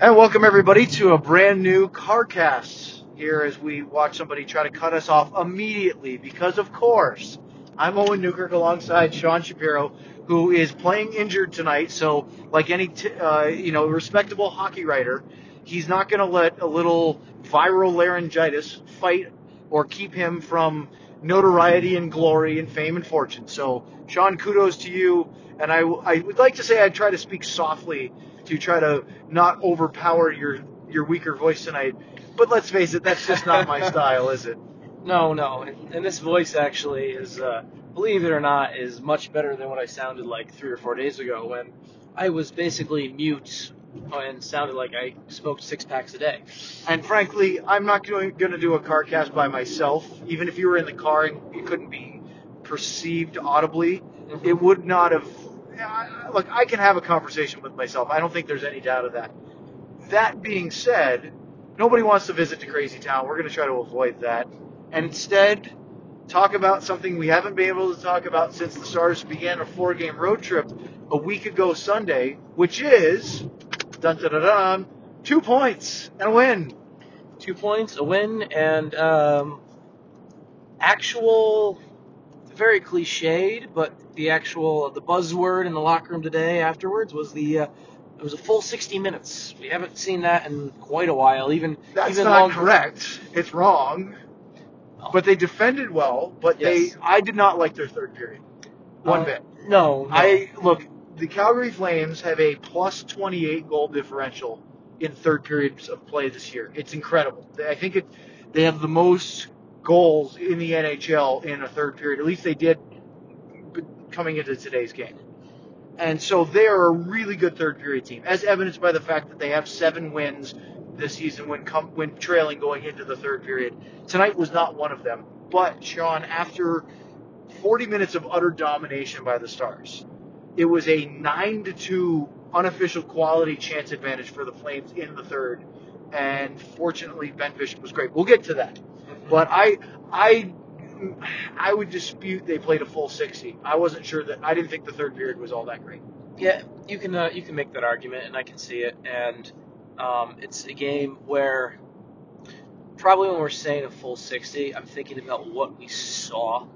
And welcome everybody to a brand new CarCast here as we watch somebody try to cut us off immediately because of course I'm Owen Newkirk alongside Sean Shapiro who is playing injured tonight. So like any t- uh, you know respectable hockey writer, he's not going to let a little viral laryngitis fight or keep him from notoriety and glory and fame and fortune. So Sean, kudos to you. And I, I would like to say I try to speak softly to try to not overpower your your weaker voice tonight. But let's face it, that's just not my style, is it? No, no. And, and this voice actually is, uh, believe it or not, is much better than what I sounded like three or four days ago when I was basically mute and sounded like I smoked six packs a day. And frankly, I'm not going, going to do a car cast by myself. Even if you were in the car and you couldn't be perceived audibly, it would not have. I- Look, I can have a conversation with myself. I don't think there's any doubt of that. That being said, nobody wants to visit to Crazy Town. We're going to try to avoid that. And instead, talk about something we haven't been able to talk about since the Stars began a four game road trip a week ago Sunday, which is dun dun dun dun two points and a win. Two points, a win, and um, actual, very cliched, but the actual the buzzword in the locker room today afterwards was the. Uh, it was a full 60 minutes. We haven't seen that in quite a while. Even That's even not correct. It's wrong. But they defended well, but Yes. they I did not like their third period. One Uh, bit. No, no. I look, the Calgary Flames have a plus 28 goal differential in third periods of play this year. It's incredible. I think it, they have the most goals in the NHL in a third period. At least they did coming into today's game. And so they are a really good third period team, as evidenced by the fact that they have seven wins this season when come, when trailing going into the third period. Tonight was not one of them. But Sean, after 40 minutes of utter domination by the Stars, it was a nine to two unofficial quality chance advantage for the Flames in the third. And fortunately, Ben Bishop was great. We'll get to that. But I, I, I would dispute they played a full 60. I wasn't sure that. I didn't think the third period was all that great. Yeah, you can uh, you can make that argument, and I can see it. And um, it's a game where probably when we're saying a full sixty, I'm thinking about what we saw.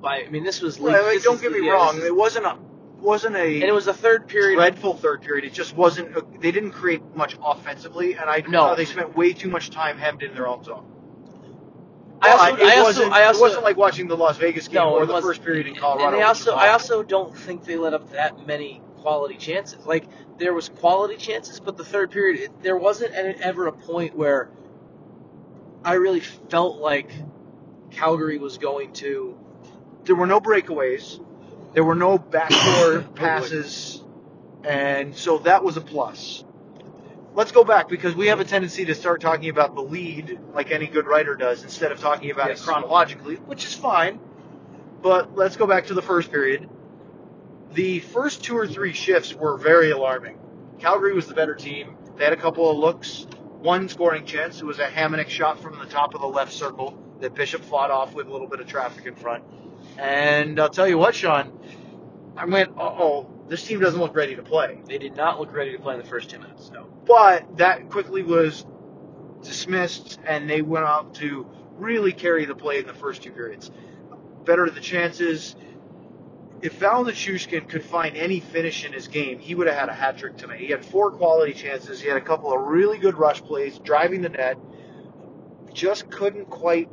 By I mean, this was. Well, like, this don't get me yeah, wrong. is- It wasn't a wasn't a and it was a third period. dreadful third period. It just wasn't. They didn't create much offensively, and I No. thought they spent way too much time hemmed in their own zone. I I also, wasn't. I also, it wasn't like watching the Las Vegas game No, or the first period in Colorado. And they also, I also don't think they let up that many quality chances. Like there was quality chances, but the third period, it, there wasn't ever a point where I really felt like Calgary was going to. there were no breakaways. There were no backdoor passes, and so that was a plus. Let's go back because we have a tendency to start talking about the lead like any good writer does instead of talking about Yes. it chronologically, which is fine. But let's go back to the first period. The first two or three shifts were very alarming. Calgary was the better team. They had a couple of looks, one scoring chance. It was a Hamonic shot from the top of the left circle that Bishop fought off with a little bit of traffic in front. And I'll tell you what, Sean, I went, uh oh, this team doesn't look ready to play. They did not look ready to play in the first two minutes. No. But that quickly was dismissed, and they went out to really carry the play in the first two periods. Better the chances. If Val Nichushkin could find any finish in his game, he would have had a hat trick tonight. He had four quality chances. He had a couple of really good rush plays, driving the net. Just couldn't quite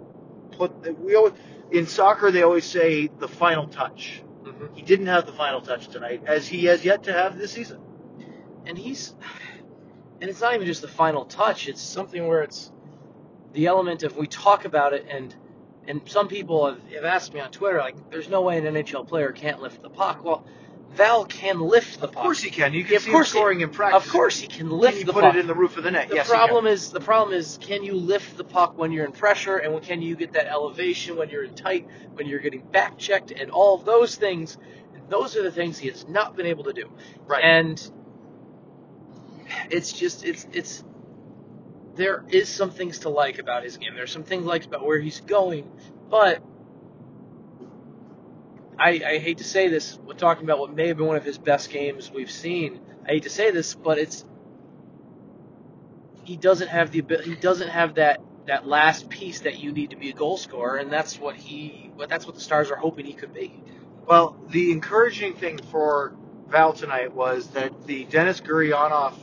put. We always, in soccer, they always say the final touch. Mm-hmm. He didn't have the final touch tonight, as he has yet to have this season. And he's, and it's not even just the final touch. It's something where it's the element of we talk about it and. And some people have, have asked me on Twitter, like, there's no way an NHL player can't lift the puck. Well, Val can lift the puck. Of course he can. You can Of see him he- scoring in practice. Of course he can lift Can you the put puck. it in the roof of the net? the yes, he problem is the problem is can you lift the puck when you're in pressure and when can you get that elevation when you're in tight when you're getting back checked and all of those things those are the things he has not been able to do Right. and it's just it's it's there is some things to like about his game there's some things like about where he's going but I, I hate to say this, we're talking about what may have been one of his best games we've seen. I hate to say this, but it's he doesn't have the ability. he doesn't have that that last piece that you need to be a goal scorer, and that's what he what that's what the Stars are hoping he could be. Well, the encouraging thing for Val tonight was that the Denis Gurianov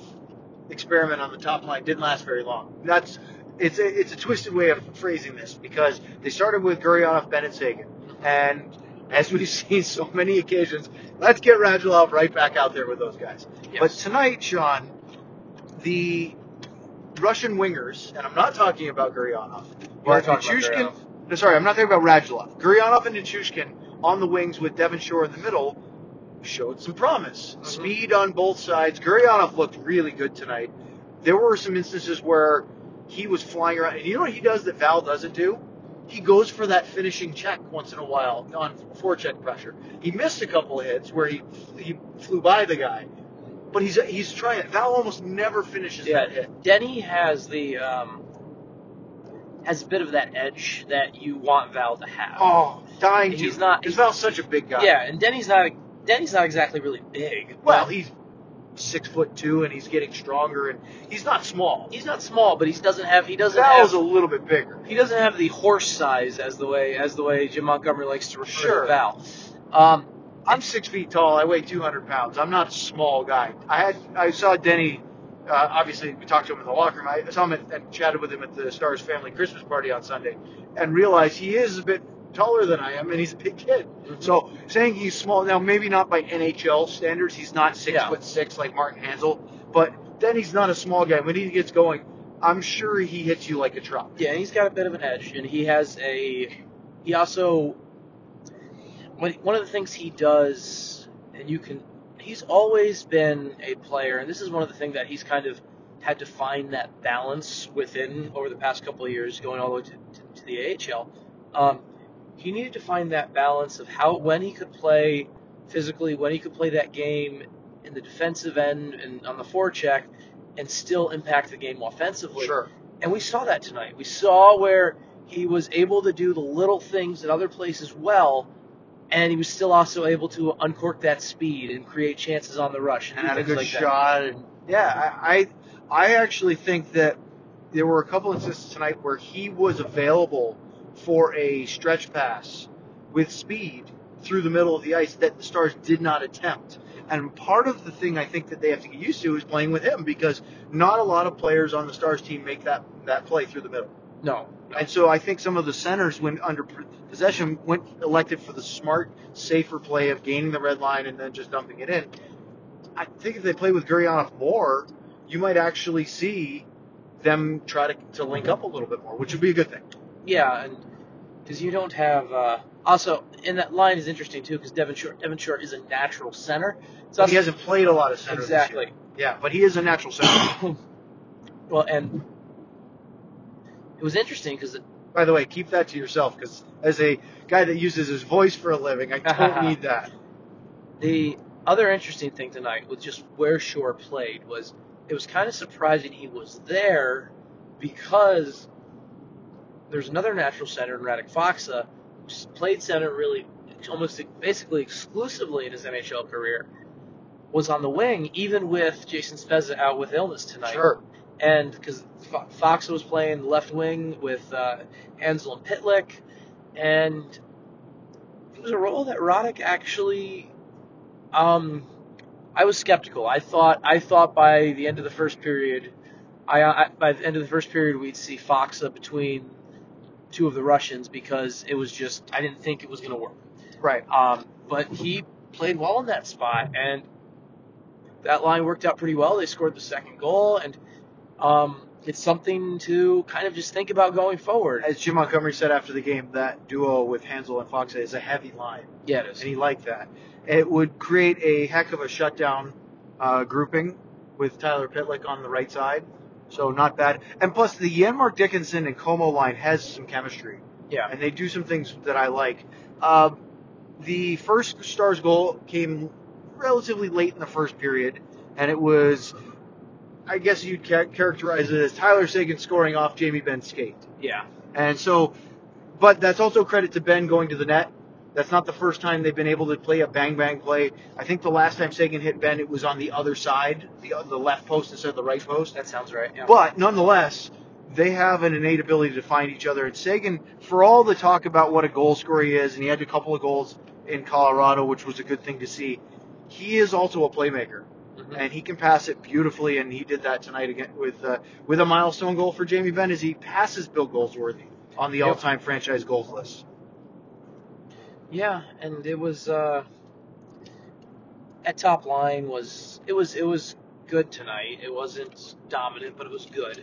experiment on the top line didn't last very long. That's it's a, it's a twisted way of phrasing this because they started with Gurianov, Bennett, Seguin, mm-hmm. and as we've seen so many occasions, let's get Radulov right back out there with those guys. Yes. But tonight, Sean, the Russian wingers, and I'm not talking about Gurianov, but Nichushkin. No, sorry, I'm not talking about Radulov. Gurianov and Nichushkin on the wings with Devon Shore in the middle showed some promise. Mhm. Speed on both sides. Gurianov looked really good tonight. There were some instances where he was flying around, and you know what he does that Val doesn't do? He goes for that finishing check once in a while on forecheck pressure. He missed a couple of hits where he he flew by the guy, but he's he's trying. Val almost never finishes Yeah, that hit. Denny has the um, has a bit of that edge that you want Val to have. Oh, dying to. He's not- Because Val's such a big guy. Yeah, and Denny's not Denny's not exactly really big. Well, he's six foot two, and he's getting stronger, and he's not small. he's not small, but he doesn't have he doesn't Val's have a little bit bigger. he doesn't have the horse size as the way as the way Jim Montgomery likes to refer Sure. to Val. Um, I'm six feet tall. I weigh 200 pounds. I'm not a small guy. I had I saw Denny. Uh, obviously, we talked to him in the locker room. I saw him at, and chatted with him at the Stars family Christmas party on Sunday, and realized he is a bit taller than I am, and he's a big kid. Mhm. So saying he's small now, maybe not by NHL standards. He's not six Yeah. foot six like Martin Hanzal, but then he's not a small guy. When he gets going, I'm sure he hits you like a truck. Yeah, he's got a bit of an edge, and he has a. He also. One one of the things he does, and you can. He's always been a player, and this is one of the things that he's kind of had to find that balance within over the past couple of years, going all the way to, to, to the AHL. Um, he needed to find that balance of how when he could play physically, when he could play that game in the defensive end and on the forecheck, and still impact the game offensively. Sure. And we saw that tonight. We saw where he was able to do the little things in other places well, and he was still also able to uncork that speed and create chances on the rush and, and had a good like that. shot. And yeah, I, I I actually think that there were a couple instances tonight where he was available for a stretch pass with speed through the middle of the ice that the Stars did not attempt. And part of the thing I think that they have to get used to is playing with him because not a lot of players on the Stars team make that that play through the middle. No. And so I think some of the centers, when under possession, went elected for the smart, safer play of gaining the red line and then just dumping it in. I think if they play with Gurianov more, you might actually see them try to, to link up a little bit more, which would be a good thing. yeah, and because you don't have. Uh, also, and that line is interesting too because Devon Shore, Devon Shore is a natural center. So he hasn't played a lot of center exactly. Yeah, but he is a natural center. well, and it was interesting because By the way, keep that to yourself because as a guy that uses his voice for a living, I don't need that. The other interesting thing tonight with just where Shore played was it was kind of surprising he was there because there's another natural center in Radek Faksa who's played center really almost basically exclusively in his NHL career was on the wing even with Jason Spezza out with illness tonight Sure. and because Faksa was playing left wing with uh, Hanzal and Pitlick, and it was a role that Radek actually. Um, I was skeptical. I thought I thought by the end of the first period, I, I by the end of the first period we'd see Faksa between two of the Russians because it was just I didn't think it was going to work. Right. Um, but he played well in that spot, and that line worked out pretty well. They scored the second goal, and um, it's something to kind of just think about going forward. As Jim Montgomery said after the game, that duo with Hanzal and Fox is a heavy line. Yeah, it is. and he liked that. It would create a heck of a shutdown uh, grouping with Tyler Pitlick on the right side, so not bad. And plus, the Janmark Dickinson and Comeau line has some chemistry, Yeah, and they do some things that I like. Uh, the first Stars goal came relatively late in the first period, and it was, I guess you'd ca- characterize it as Tyler Seguin scoring off Jamie Benn's skate. yeah, And so, but that's also credit to Benn going to the net That's not the first time they've been able to play a bang bang play. I think the last time Seguin hit Benn, it was on the other side, the the left post instead of the right post. That sounds right. Yeah. But nonetheless, they have an innate ability to find each other. And Seguin, for all the talk about what a goal scorer he is, and he had a couple of goals in Colorado, which was a good thing to see, he is also a playmaker. Mhm. And he can pass it beautifully, and he did that tonight again with uh, with a milestone goal for Jamie Benn as he passes Bill Goldsworthy on the Yep. all-time franchise goals list. Yeah, and it was uh, at top line was it was it was good tonight. It wasn't dominant, but it was good.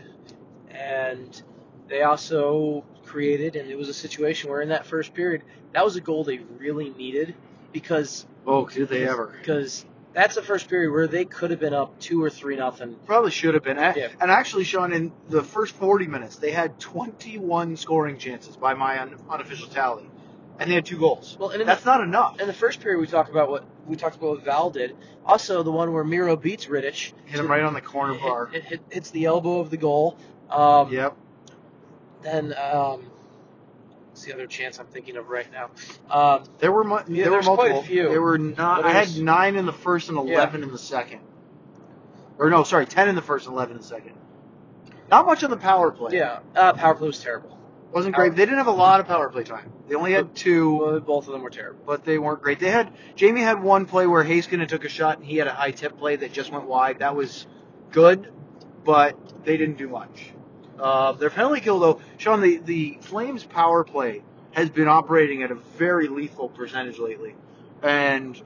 And they also created, and it was a situation where in that first period, that was a goal they really needed because Oh, did they ever? because that's the first period where they could have been up two or three nothing. Probably should have been. Yeah. And actually, Sean, in the first 40 minutes, they had 21 scoring chances by my unofficial tally, and they had two goals. Well, and That's not enough. the, in the first period, we talked about what we talked about what Val did. Also, the one where Miro beats Rittich, Hit him right on the corner it, bar. it, hit, hits the elbow of the goal. Um, Yep. Then um, what's the other chance I'm thinking of right now? Um, There were mu- Yeah, there were there's quite a multiple. There were not. I had nine in the first and Yeah. eleven in the second. Or no, sorry, ten in the first and eleven in the second. Not much on the power play. yeah, uh, power play was terrible. Wasn't great. They didn't have a lot of power play time. They only had two, both of them were terrible. but they weren't great. They had Jamie had one play where Heiskanen took a shot and he had a high tip play that just went wide. That was good, but they didn't do much. Uh, their penalty kill though, Sean, the the Flames power play has been operating at a very lethal percentage lately, and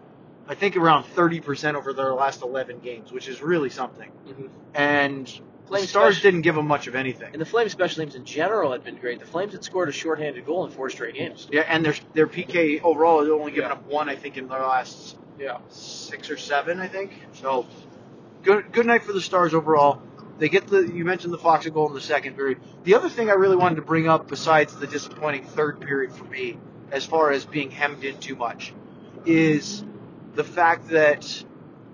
I think around 30% over their last 11 games, which is really something. Mm-hmm. And Flames Stars special- didn't give them much of anything. And the Flames special teams in general had been great. The Flames had scored a shorthanded goal in four straight games. Yeah, and their their PK overall has only given Yeah. up one, I think, in their last Yeah. six or seven, I think. So good good night for the Stars overall. They get the you mentioned the Fox goal in the second period. The other thing I really wanted to bring up, besides the disappointing third period for me, as far as being hemmed in too much, is the fact that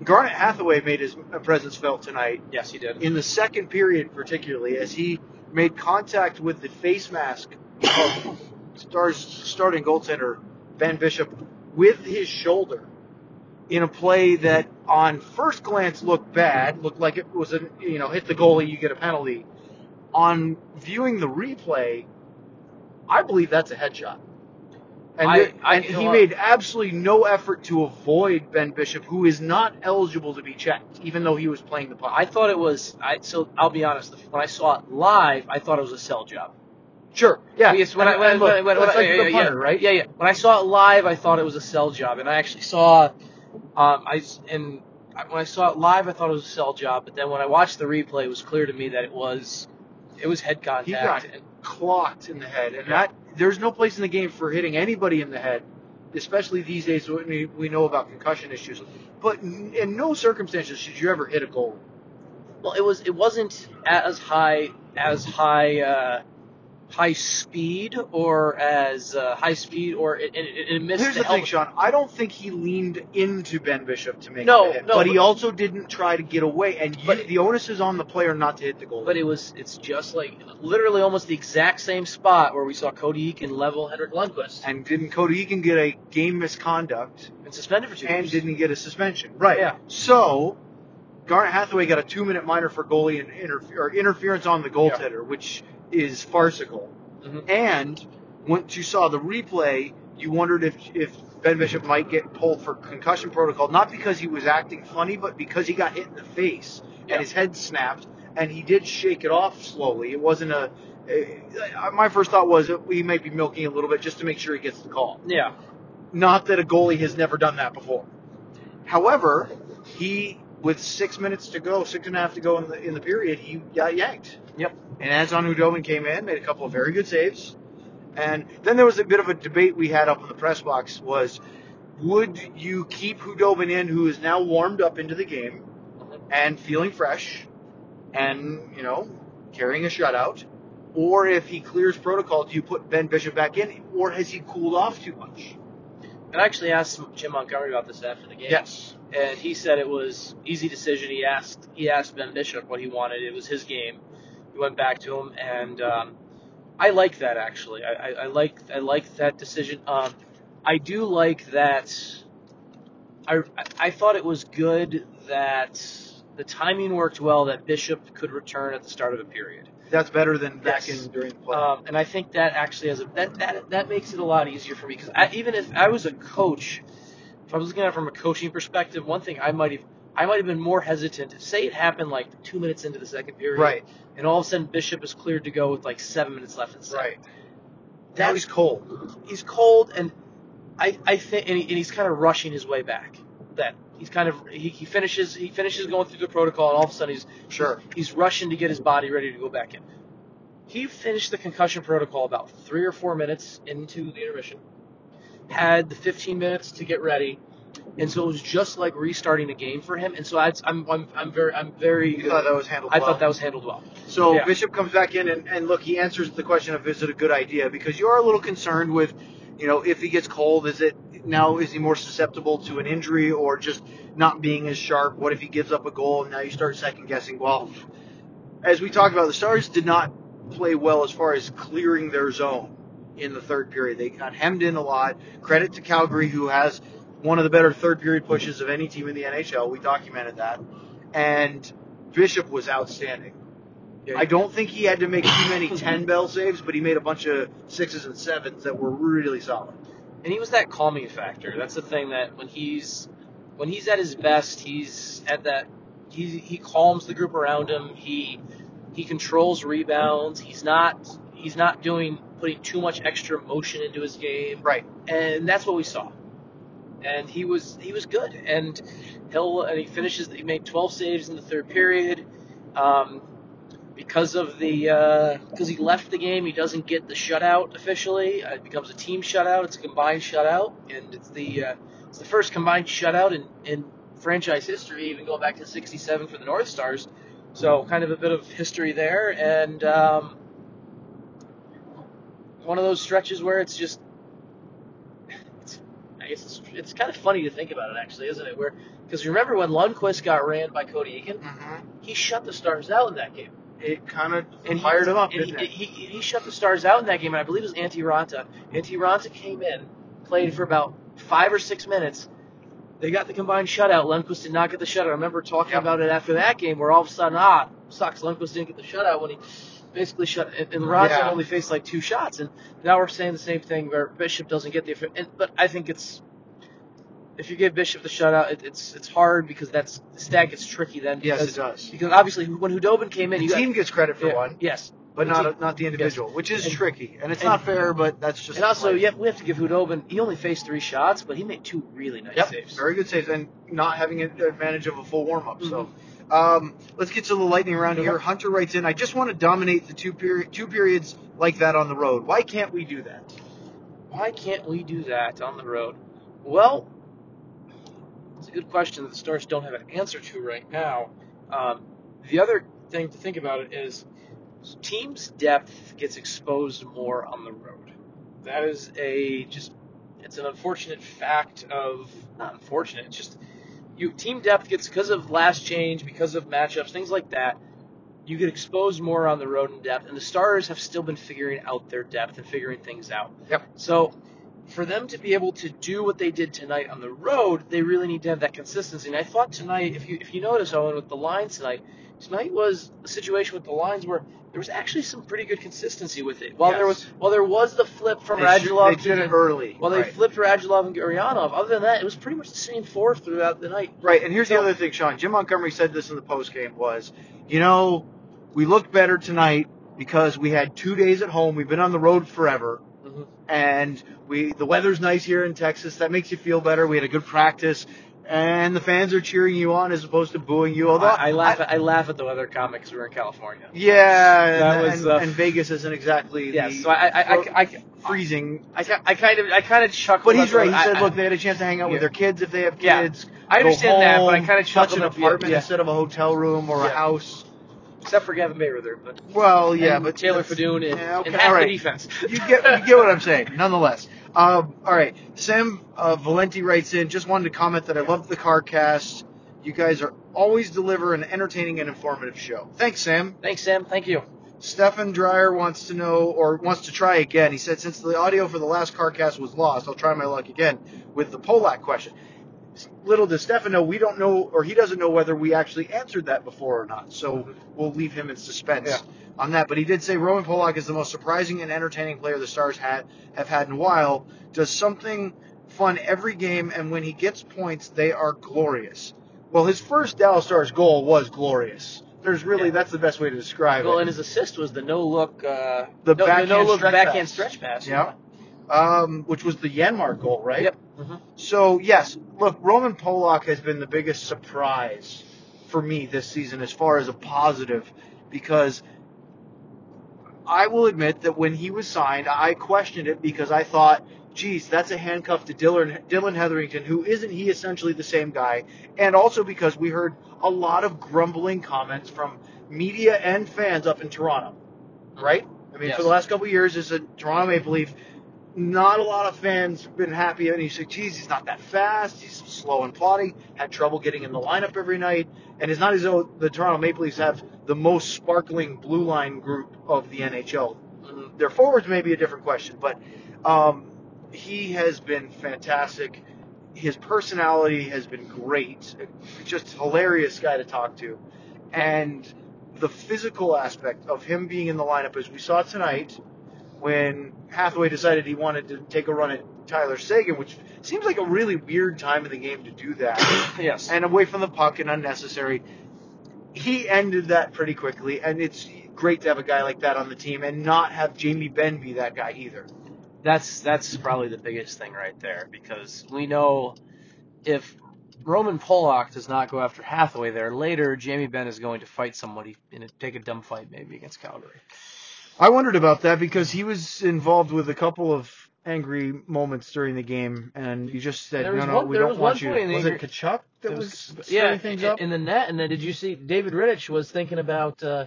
Garnet Hathaway made his uh, presence felt tonight Yes, he did. in the second period, particularly as he made contact with the face mask of Stars starting goaltender Ben Bishop with his shoulder in a play that on first glance looked bad, looked like it was a you know hit the goalie, you get a penalty. On viewing the replay, I believe that's a headshot. And, I- I- and he made absolutely no effort to avoid Ben Bishop, who is not eligible to be checked, even though he was playing the puck. I thought it was. I so I'll be honest. When I saw it live, I thought it was a sell job. Sure. Yeah. Yes, when And- I when, and look, when, when, that's when- like yeah, the yeah, right? Yeah, yeah. When I saw it live, I thought it was a sell job, and I actually saw, um, I and when I saw it live, I thought it was a sell job. But then when I watched the replay, it was clear to me that it was, it was head contact. He got and, clocked in the head, and that there's no place in the game for hitting anybody in the head, especially these days when we, know about concussion issues. But in no circumstances should you ever hit a goal. well, it was. It wasn't as high as high. Uh, High speed, or as uh, high speed, or it, it, it missed Here's the the thing. Sean. I don't think he leaned into Ben Bishop to make No, no, but he also didn't try to get away. And you, But- the onus is on the player not to hit the goal. But it was it's just like literally almost the exact same spot where we saw Cody Eakin level Henrik Lundqvist and didn't Cody Eakin get a game misconduct and suspended for two and years. didn't get a suspension. Right. Yeah. So Garnet Hathaway got a two minute minor for goalie and interfer- interference on the goaltender, which is farcical. Mhm. And once you saw the replay, you wondered if if Ben Bishop might get pulled for concussion protocol, not because he was acting funny, but because he got hit in the face Yeah. and his head snapped, and he did shake it off slowly. It wasn't a. Uh, my first thought was that we might be milking a little bit just to make sure he gets the call. Yeah. Not that a goalie has never done that before. However, he, with six minutes to go, six and a half to go in the in the period, he got yanked. Yep. And Anton Khudobin came in, made a couple of very good saves, and then there was a bit of a debate we had up in the press box: was would you keep Khudobin in, who is now warmed up into the game and feeling fresh, and you know carrying a shutout, or if he clears protocol, do you put Ben Bishop back in, or has he cooled off too much? And I actually asked Jim Montgomery about this after the game. Yes. And he said it was easy decision. He asked he asked Ben Bishop what he wanted. It was his game. He went back to him, and um, I like that actually. I, I, I like I like that decision. Um, I do like that. I I thought it was good that the timing worked well. That Bishop could return at the start of a period. That's better than back Yes. in during the play. Um, and I think that actually has a that that that makes it a lot easier for me because I, even if I was a coach, if I was looking at it from a coaching perspective, one thing I might have I might have been more hesitant. If say it happened like two minutes into the second period, right, and all of a sudden Bishop is cleared to go with like seven minutes left in the second. right. Now he's cold. he's cold, and I I think and, he, and he's kind of rushing his way back. Then he's kind of he, he finishes he finishes going through the protocol, and all of a sudden he's Sure. he's rushing to get his body ready to go back in. He finished the concussion protocol about three or four minutes into the intermission. Had the 15 minutes to get ready, and so it was just like restarting a game for him. And so I, I'm, I'm I'm very I'm very You thought that was handled I well. thought that was handled well. So Yeah. Bishop comes back in and, and look, he answers the question of is it a good idea because you are a little concerned with, you know, if he gets cold, is it now is he more susceptible to an injury or just not being as sharp? What if he gives up a goal and now you start second guessing? Well, as we talked about, the Stars did not play well as far as clearing their zone in the third period. They got hemmed in a lot. Credit to Calgary who has one of the better third period pushes of any team in the NHL. We documented that. And Bishop was outstanding. I don't think he had to make too many 10 bell saves, but he made a bunch of sixes and sevens that were really solid. And he was that calming factor. That's the thing that when he's when he's at his best, he's at that he he calms the group around him. He he controls rebounds. He's not he's not doing putting too much extra motion into his game, Right. and that's what we saw. And he was he was good, and he'll and he finishes. He made 12 saves in the third period. Um, because of the because he left the game, he doesn't get the shutout officially. Uh, it becomes a team shutout. It's a combined shutout, and it's the uh, it's the first combined shutout in, in franchise history, even going back to '67 for the North Stars. So kind of a bit of history there, and um, one of those stretches where it's just it's I guess it's, it's kind of funny to think about it actually, isn't it? Where because remember when Lundqvist got ran by Cody Eakin, Mm-hmm. he shut the Stars out in that game. It kind of And fired he, him up, and didn't he, it? He, he shut the Stars out in that game, and I believe it was Antti Raanta. Antti Raanta came in, played for about five or six minutes. They got the combined shutout. Lundqvist did not get the shutout. I remember talking Yep. about it after that game, where all of a sudden, ah, sucks. Lundqvist didn't get the shutout when he basically shut. And, and Raanta Yeah. only faced like two shots, and now we're saying the same thing where Bishop doesn't get the. And, but I think it's if you give Bishop the shutout, it, it's it's hard because that's the stat gets tricky then. Yes, it does. Because obviously, when Khudobin came in, The you got- team gets credit for yeah, one, Yes, but The not team- not the individual, which is And- tricky, and it's and- not fair, but that's just. And also, yeah, we have to give Khudobin. He only faced three shots, but he made two really nice Yep, saves. very good saves, and not having an advantage of a full warm up. So, um, let's get to the lightning round here. Okay. Hunter writes in, "I just want to dominate the two period two periods like that on the road. Why can't we do that?" Why can't we do that on the road? Well, it's a good question that the Stars don't have an answer to right now. Um, the other thing to think about it is teams' depth gets exposed more on the road. That is a just it's an unfortunate fact of not unfortunate, it's just you team depth gets because of last change, because of matchups, things like that. You get exposed more on the road in depth, and the Stars have still been figuring out their depth and figuring things out. Yep. So for them to be able to do what they did tonight on the road, they really need to have that consistency. And I thought tonight, if you if you notice, Owen, with the lines tonight, tonight was a situation with the lines where there was actually some pretty good consistency with it. While there was while there was the flip from They, should- Radulov they to did it early. well, they right. flipped Radulov and Gurianov. Other than that, it was pretty much the same four throughout the night. Right, and here's the other thing, Sean. Jim Montgomery said this in the post game was, you know, we looked better tonight because we had two days at home. We've been on the road forever. And we the weather's nice here in Texas. That makes you feel better. We had a good practice, and the fans are cheering you on as opposed to booing you. Although I, I laugh at I laugh at the weather comics We're in California. yeah, That and, was, and, uh, and Vegas isn't exactly Yeah, the so I I, I, I, freezing. I, I kind of I kind of chuckled. But he's right. He I- said, I- look, they had a chance to hang out with their kids if they have kids. Yeah. kids. I Go understand that, but I kind of touch chuckled an at the- apartment yeah. instead of a hotel room or a house. Except for Gavin Bayreuther, but Well, yeah, but Taylor Fedun and, yeah, okay, and half right. the defense. You get you get what I'm saying. Nonetheless, um, all right. Sam uh, Valenti writes in. Just wanted to comment that I love the car cast. You guys are always deliver an entertaining and informative show. Thanks, Sam. Thanks, Sam. Thank you. Stefan Dreyer wants to know or wants to try again. He said, since the audio for the last CarCast was lost, I'll try my luck again with the Polak question. Little does Stefan know, we don't know, or he doesn't know whether we actually answered that before or not. So we'll leave him in suspense Yeah. on that. But he did say Roman Polak is the most surprising and entertaining player the Stars had have had in a while. Does something fun every game, and when he gets points, they are glorious. Well, his first Dallas Stars goal was glorious. There's really Yeah. that's the best way to describe Well, it. Well, and his assist was the no look, uh, The no, backhand no look stretch backhand pass. stretch pass. Yeah. um, which was the Janmark goal, right? Yep. Hmm So yes, look, Roman Polak has been the biggest surprise for me this season as far as a positive, because I will admit that when he was signed, I questioned it because I thought, geez, that's a handcuff to Dillon, Dillon Heatherington, who isn't he essentially the same guy, and also because we heard a lot of grumbling comments from media and fans up in Toronto, right? I mean, Yes. for the last couple of years as a Toronto Maple Leaf, not a lot of fans have been happy. And he said, geez, he's not that fast. He's slow and plodding. Had trouble getting in the lineup every night. And it's not as though the Toronto Maple Leafs have the most sparkling blue line group of the NHL. hmm Their forwards may be a different question, but um, he has been fantastic. His personality has been great. Just hilarious guy to talk to. And the physical aspect of him being in the lineup, as we saw tonight, when Hathaway decided he wanted to take a run at Tyler Seguin, which seems like a really weird time in the game to do that, Yes. and away from the puck and unnecessary. He ended that pretty quickly, and it's great to have a guy like that on the team and not have Jamie Benn be that guy either. That's that's probably the biggest thing right there because we know if Roman Polak does not go after Hathaway there later, Jamie Benn is going to fight somebody and take a dumb fight maybe against Calgary. I wondered about that because he was involved with a couple of angry moments during the game, and you just said, There "No, was no, one- we there don't was want one you." point in Was it Tkachuk that was, stirring yeah, things in, up? in the net, and then did you see David Rittich was thinking about? Uh,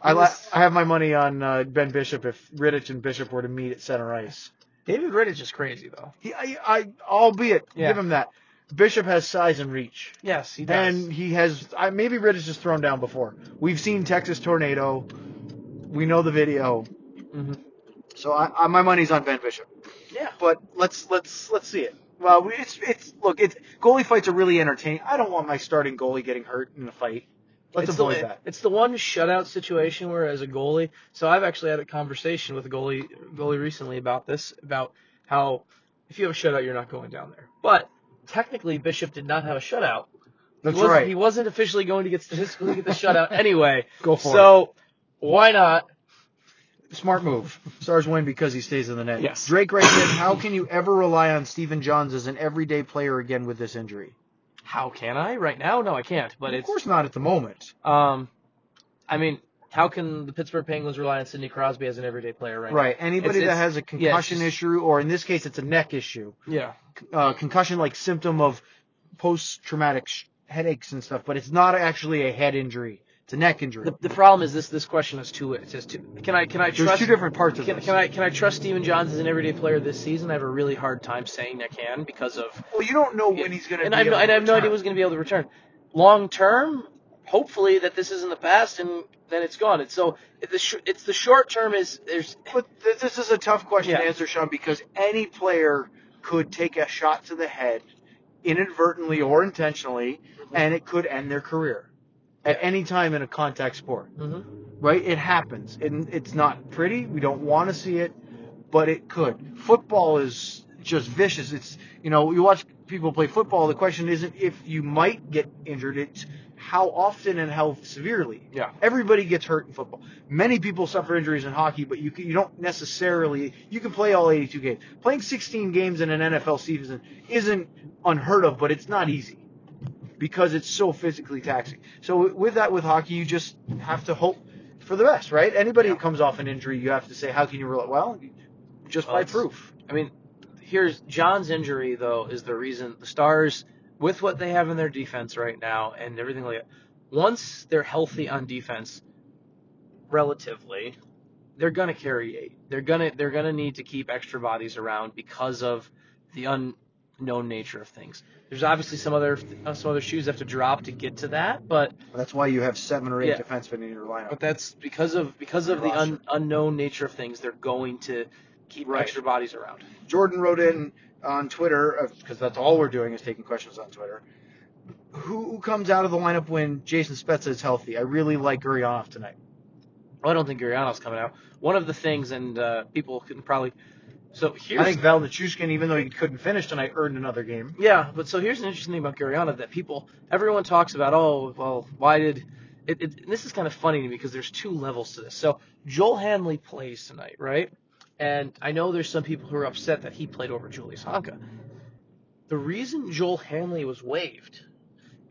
I, la- I have my money on uh, Ben Bishop if Rittich and Bishop were to meet at center ice. David Rittich is crazy though. He, I, I, albeit Yeah. give him that. Bishop has size and reach, Yes, he does. and he has. I, maybe Rittich has thrown down before. We've seen Texas tornado. We know the video, hmm so I, I, my money's on Ben Bishop. Yeah. But let's let's let's see it. Well, we- it's it's look, it's goalie fights are really entertaining. I don't want my starting goalie getting hurt in a fight. Let's it's avoid the, that. It's the one shutout situation where, as a goalie, so I've actually had a conversation with a goalie goalie recently about this, about how if you have a shutout, you're not going down there. But technically, Bishop did not have a shutout. That's he wasn't, right. He wasn't officially going to get statistically get the shutout anyway. Go for it. so why not? Smart move. Stars win because he stays in the net. Yes. Drake writes in, how can you ever rely on Stephen Johns as an everyday player again with this injury? How can I right now? No, I can't. But of it's course not at the moment. um, I mean, how can the Pittsburgh Penguins rely on Sidney Crosby as an everyday player right, now? Right. Anybody It's- that it's- has a concussion just- issue, or in this case, it's a neck issue. Yeah. uh, concussion like symptom of post-traumatic sh- headaches and stuff, but it's not actually a head injury. It's a neck injury. The, the problem is this. This question has too. It says too. Can I can I There's trust? two different parts of Can, this. can I can I trust Stephen Johns as an everyday player this season? I have a really hard time saying I can because of well, you don't know when he's going to and be I have, no, able to I have no idea who's going to be able to return. Long term, hopefully that this is in the past and then it's gone. It's so the sh- it's the short term is there's But th- this is a tough question to Yeah. answer, Sean, because any player could take a shot to the head, inadvertently or intentionally, mm-hmm. and it could end their career at any time in a contact sport. Mhm. Right? It happens. And it's not pretty. We don't want to see it, but it could. Football is just vicious. It's you know you watch people play football. The question isn't if you might get injured. It's how often and how severely. Yeah. Everybody gets hurt in football. Many people suffer injuries in hockey, but you can, you don't necessarily you can play all 82 games. Playing 16 games in an NFL season isn't unheard of, but it's not easy because it's so physically taxing. So with that, with hockey, you just have to hope for the best, right? Anybody Yeah. that comes off an injury, you have to say, how can you rule it? Well, just Well, by proof. I mean, here's John's injury though is the reason the Stars, with what they have in their defense right now and everything like that, once they're healthy on defense, relatively, they're gonna carry eight. They're gonna they're gonna need to keep extra bodies around because of the un known nature of things. There's obviously some other uh, some other shoes have to drop to get to that, but That's why you have seven or eight Yeah. defensemen in your lineup. but that's because of because of the un, unknown nature of things. They're going to keep Right. extra bodies around. Jordan wrote in on Twitter because that's all we're doing is taking questions on Twitter. Who, who comes out of the lineup when Jason Spezza is healthy? I really like Gurianov tonight. Well, I don't think Gurianov's coming out. One of the things, and uh, people can probably. So here's I think Val Nichushkin, even though he couldn't finish tonight, earned another game. Yeah, but so here's an interesting thing about Gurianov that people, everyone talks about. Oh, well, why did it, it? This is kind of funny to me because there's two levels to this. So Joel Hanley plays tonight, right? And I know there's some people who are upset that he played over Julius Honka. The reason Joel Hanley was waived,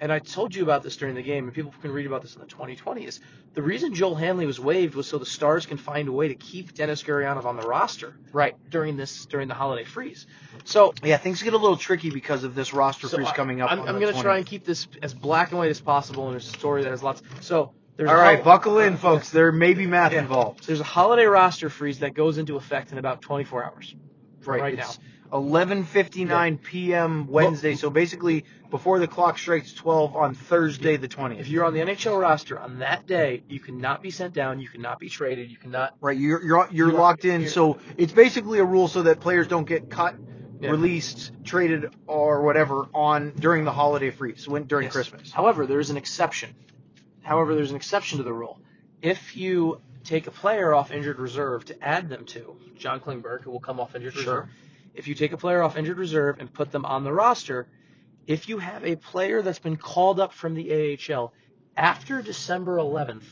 and I told you about this during the game, and people can read about this in the 2020, is the reason Joel Hanley was waived was so the Stars can find a way to keep Denis Gurianov on the roster Right. during this during the holiday freeze. So Yeah, things get a little tricky because of this roster so freeze I- coming up. I'm, I'm going to try and keep this as black and white as possible, and there's a story that has lots. So there's All right, hol- buckle in, folks. There may be math Yeah. involved. There's a holiday roster freeze that goes into effect in about 24 hours. right it's 11:59 p.m. Wednesday. So basically, before the clock strikes 12 on Thursday, the 20th. If you're on the NHL roster on that day, you cannot be sent down, you cannot be traded, you cannot. Right, you're you're you're You're- locked in. you're- So it's basically a rule so that players don't get cut, Yeah. released, traded, or whatever on during the holiday freeze, when during Yes. Christmas. However, there is an exception. However, there's an exception to the rule. If you take a player off injured reserve to add them to John Klingberg, who will come off injured Sure. reserve. If you take a player off injured reserve and put them on the roster, if you have a player that's been called up from the AHL after December 11th,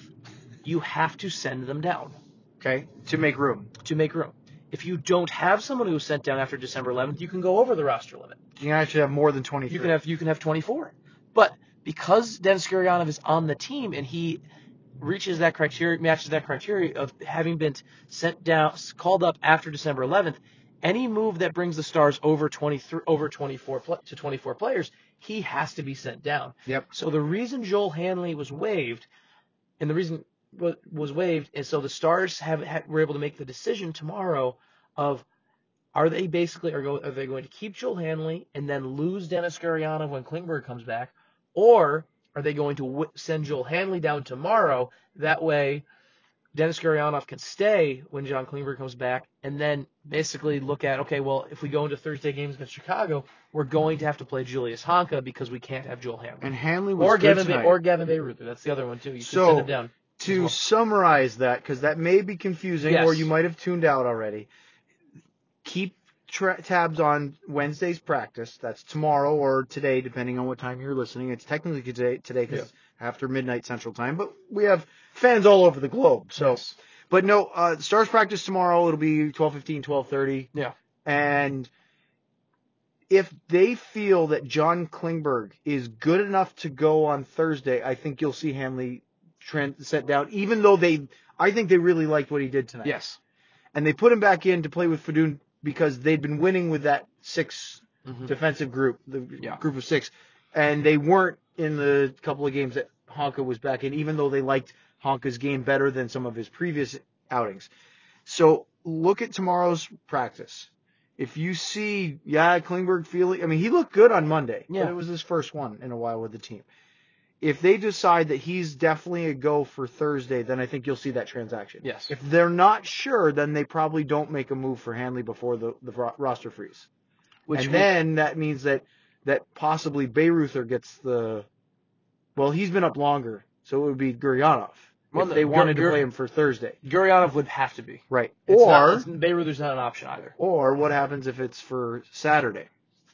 you have to send them down Okay, to make room. to make room. If you don't have someone who was sent down after December 11th, you can go over the roster limit. You can actually have more than 23. You can have you can have 24. But because Denis Gurianov is on the team and he reaches that criteria, matches that criteria of having been sent down, called up after December 11th, any move that brings the Stars over 23 over 24 pl- to 24 players, he has to be sent down. Yep. So the reason Joel Hanley was waived, and the reason was waived is so the Stars have, have were able to make the decision tomorrow of are they basically are, go, are they going to keep Joel Hanley and then lose Denis Gurianov when Klingberg comes back, or are they going to w- send Joel Hanley down tomorrow? That way, Denis Gurianov can stay when John Klingberg comes back, and then basically look at okay, well, if we go into Thursday games against Chicago, we're going to have to play Julius Honka because we can't have Joel Hanley and Hanley was or good Gavin tonight. Bay, or Gavin Bayreuther. That's the other one too. You So, send him down. to well. summarize that, because that may be confusing, Yes. or you might have tuned out already. Keep tra- tabs on Wednesday's practice. That's tomorrow or today, depending on what time you're listening. It's technically today, today because after midnight Central Time, but we have fans all over the globe. So, Yes. but no, uh, Stars practice tomorrow. It'll be 12:15, 12:30. Yeah. And if they feel that John Klingberg is good enough to go on Thursday, I think you'll see Hanley trend set down. Even though they, I think they really liked what he did tonight. Yes. And they put him back in to play with Fedun because they'd been winning with that 6 Mhm. defensive group, the Yeah. group of six, and they weren't in the couple of games that Honka was back in, even though they liked Honka's game better than some of his previous outings. So look at tomorrow's practice. If you see, yeah, Klingberg feeling, I mean, he looked good on Monday, Yeah. but it was his first one in a while with the team. If they decide that he's definitely a go for Thursday, then I think you'll see that transaction. Yes. If they're not sure, then they probably don't make a move for Hanley before the, the roster freeze. Which and would- then that means that that possibly Bayreuther gets the. Well, he's been up longer, so it would be Gurianov Well, if they Gur- wanted to play him for Thursday. Gurianov would have to be. Right. It's or not, it's, Bayreuther's not an option either. or what happens if it's for Saturday?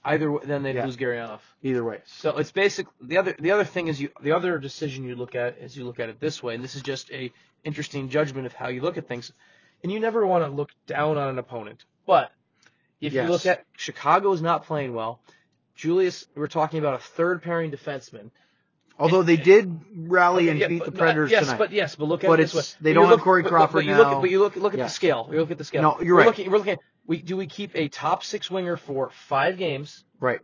Either way, then they'd Yeah. lose Gurianov. Either way. So it's basic. The other the other thing is you the other decision you look at is you look at it this way, and this is just a interesting judgment of how you look at things. And you never want to look down on an opponent, but if Yes. you look at Chicago's not playing well. Julius, we're talking about a third pairing defenseman. Although they did uh, rally and Yeah, beat but- the but- Predators yes, tonight. but yes, but look at But it this it's- way. they don't you have Corey Crawford but you look now. at, but you look look at Yeah. the scale. You look at the scale. No, you're we're right. Looking, we're looking. At, we do we keep a top six winger for five games, right.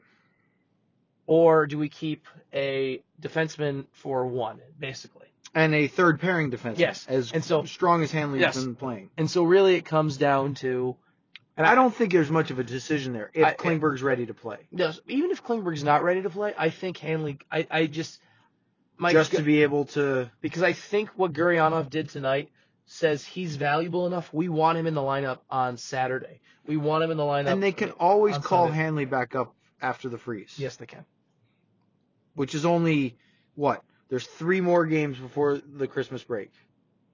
or do we keep a defenseman for one, basically? And a third pairing defense. Yes. As And so- strong as Hanley's Yes. been playing. And so really, it comes down to And I don't think there's much of a decision there if I- Klingberg's ready to play. Yes, even if Klingberg's not ready to play, I think Hanley. I, I just my just gu- to be able to. because I think what Gurianov did tonight says he's valuable enough. We want him in the lineup on Saturday. We want him in the lineup. And they can always call Sunday. Hanley back up after the freeze. Yes, they can. Which is only what? There's three more games before the Christmas break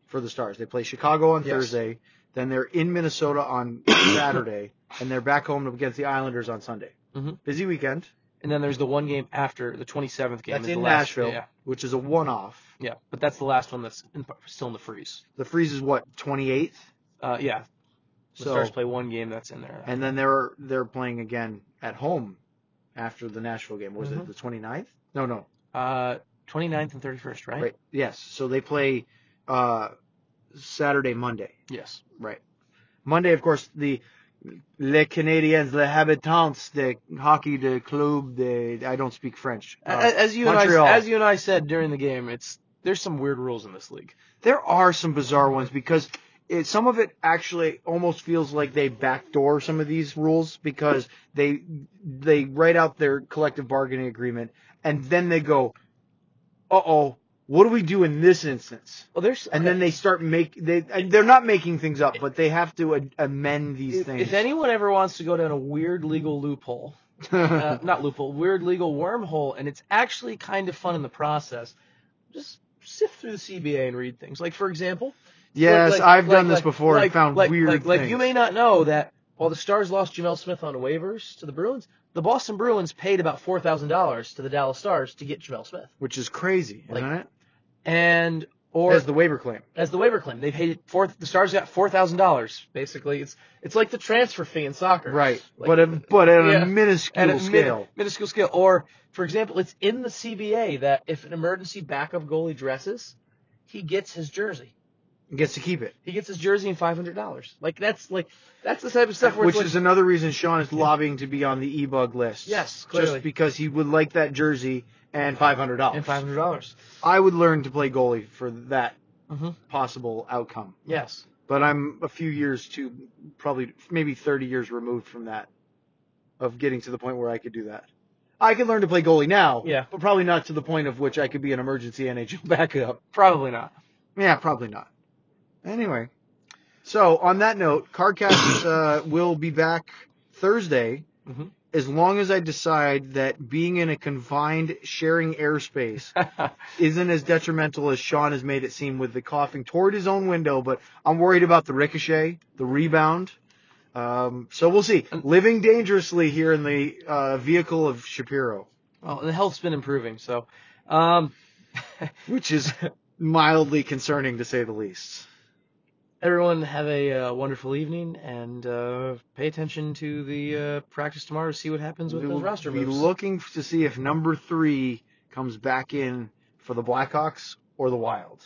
for the Stars. They play Chicago on Yes. Thursday, then they're in Minnesota on Saturday, and they're back home against the Islanders on Sunday. Mhm. Busy weekend. And then there's the one game after the 27th game. That's is in the last, Nashville, Yeah, which is a one-off. yeah, but that's the last one that's in, still in the freeze. The freeze is what 28th, Uh, yeah, the so Stars play one game that's in there. and then they're they're playing again at home after the Nashville game. Was Mhm. it the 29th? No, no. uh, 29th and 31st, right? Right. Yes. So they play uh, Saturday, Monday. Yes. Right. Monday, of course, the Les Canadiens, les habitants de hockey de club de. I don't speak French. Uh, as, you and I, as you and I said during the game, it's there's some weird rules in this league. there are some bizarre ones because it, some of it actually almost feels like they backdoor some of these rules because they they write out their collective bargaining agreement and then they go, uh oh, what do we do in this instance? Well, there's And then they start make they and they're not making things up, but they have to a- amend these if, things. if anyone ever wants to go down a weird legal loophole, uh, not loophole, weird legal wormhole, and it's actually kind of fun in the process. Just sift through the CBA and read things. Like for example, yes, like- I've like- done this before like- and found like, weird like, like you may not know that while the Stars lost Gemel Smith on waivers to the Bruins, the Boston Bruins paid about four thousand dollars to the Dallas Stars to get Gemel Smith, which is crazy, Like- isn't it? And or As the waiver claim. as the waiver claim. They paid four. The Stars got four thousand dollars. Basically, it's it's like the transfer fee in soccer. Right. Like- but at, but at Yeah. a minuscule at a min- scale. minuscule scale. Or, for example, it's in the CBA that if an emergency backup goalie dresses, he gets his jersey. gets to keep it. He gets his jersey and five hundred dollars. Like that's like that's the type of stuff where Which like, is another reason Sean is lobbying to be on the e-bug list. Yes, clearly. Just because he would like that jersey and five hundred dollars. and five hundred dollars. I would learn to play goalie for that Mm-hmm. possible outcome. Yes. But I'm a few years to probably maybe 30 years removed from that, of getting to the point where I could do that. I could learn to play goalie now, Yeah. but probably not to the point of which I could be an emergency NHL backup. Probably not. Yeah, probably not. Anyway, so on that note, Cardcast uh, will be back Thursday, Mhm. As long as I decide that being in a confined sharing airspace isn't as detrimental as Sean has made it seem with the coughing toward his own window, but I'm worried about the ricochet, the rebound. Um, so we'll see. Living dangerously here in the uh, vehicle of Shapiro, well, the health's been improving, so um, which is mildly concerning to say the least. Everyone have a uh, wonderful evening and uh, pay attention to the uh, practice tomorrow to see what happens with we those roster be moves. looking to see if number three comes back in for the Blackhawks or the Wild.